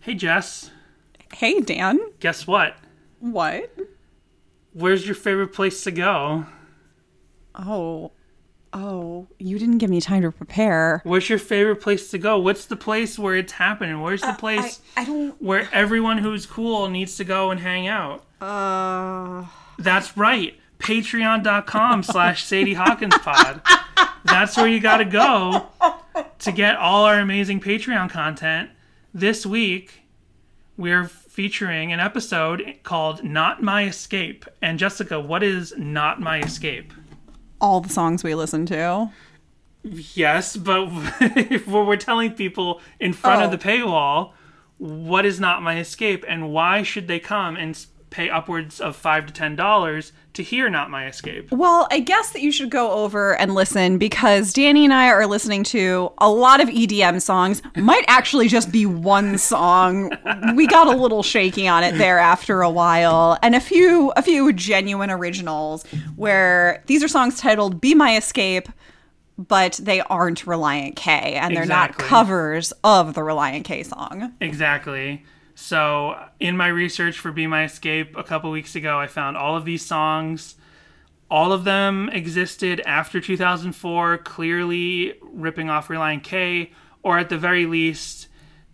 Hey, Jess, Hey, Dan. guess what? What? Where's your favorite place to go? Oh, oh, you didn't give me time to prepare. Where's your favorite place to go? What's the place where it's happening? Where's the place I, I don't. where everyone who's cool needs to go and hang out? Uh, That's right. Patreon.com slash Sadie Hawkins pod. That's where you gotta go to get all our amazing Patreon content. This week, we're featuring an episode called Not My Escape. And Jessica, what is Not My Escape? all the songs we listen to. Yes, but if we're telling people in front of Oh. the paywall, what is Not My Escape and why should they come and pay upwards of 5 to $10 to hear Not My Escape? Well, I guess that you should go over and listen because Danny and I are listening to a lot of EDM songs. Might actually just be one song. We got a little shaky on it there after a while, and a few a few genuine originals where these are songs titled "Be My Escape." But they aren't Relient K, and they're Exactly. not covers of the Relient K song. Exactly. So, in my research for Be My Escape a couple weeks ago, I found all of these songs. All of them existed after 2004, clearly ripping off Relient K, or at the very least,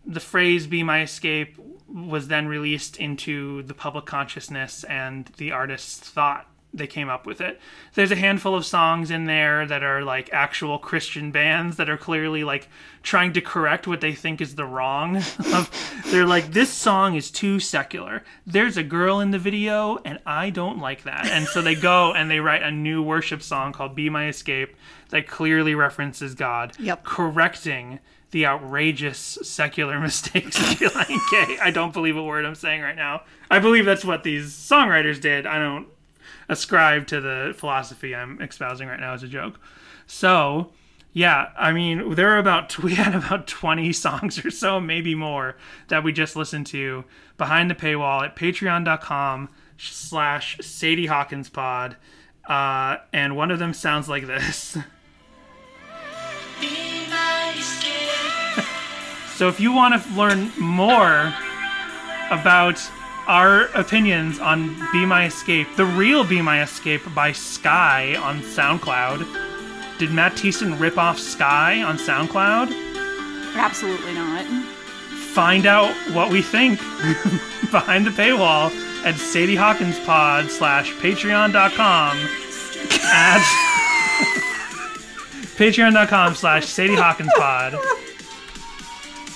the phrase Be My Escape was then released into the public consciousness and the artists thought they came up with it. There's a handful of songs in there that are like actual Christian bands that are clearly like trying to correct what they think is the wrong. of they're like this song is too secular. There's a girl in the video and I don't like that. And so they go and they write a new worship song called Be My Escape that clearly references God, Yep. correcting the outrageous secular mistakes of Relient K. I don't believe a word I'm saying right now. I believe that's what these songwriters did. I don't ascribe to the philosophy I'm espousing right now as a joke. So, yeah, I mean, there are about we had about 20 songs or so, maybe more, that we just listened to behind the paywall at patreon.com slash Sadie Hawkins pod. Uh, and one of them sounds like this. So if you want to learn more about our opinions on Be My Escape, the real Be My Escape by Sky on SoundCloud, did Matt Thiessen rip off Sky on SoundCloud? Absolutely not. Find out what we think behind the paywall at Sadie Hawkins Pod slash patreon.com at patreon.com slash Sadie Hawkins Pod.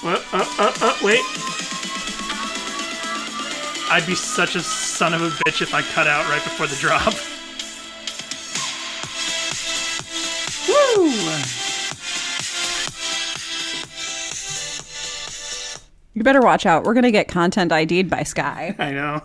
What? Uh, uh, uh, wait. I'd be such a son of a bitch if I cut out right before the drop. Woo! You better watch out. We're gonna get content ID'd by Sky. I know.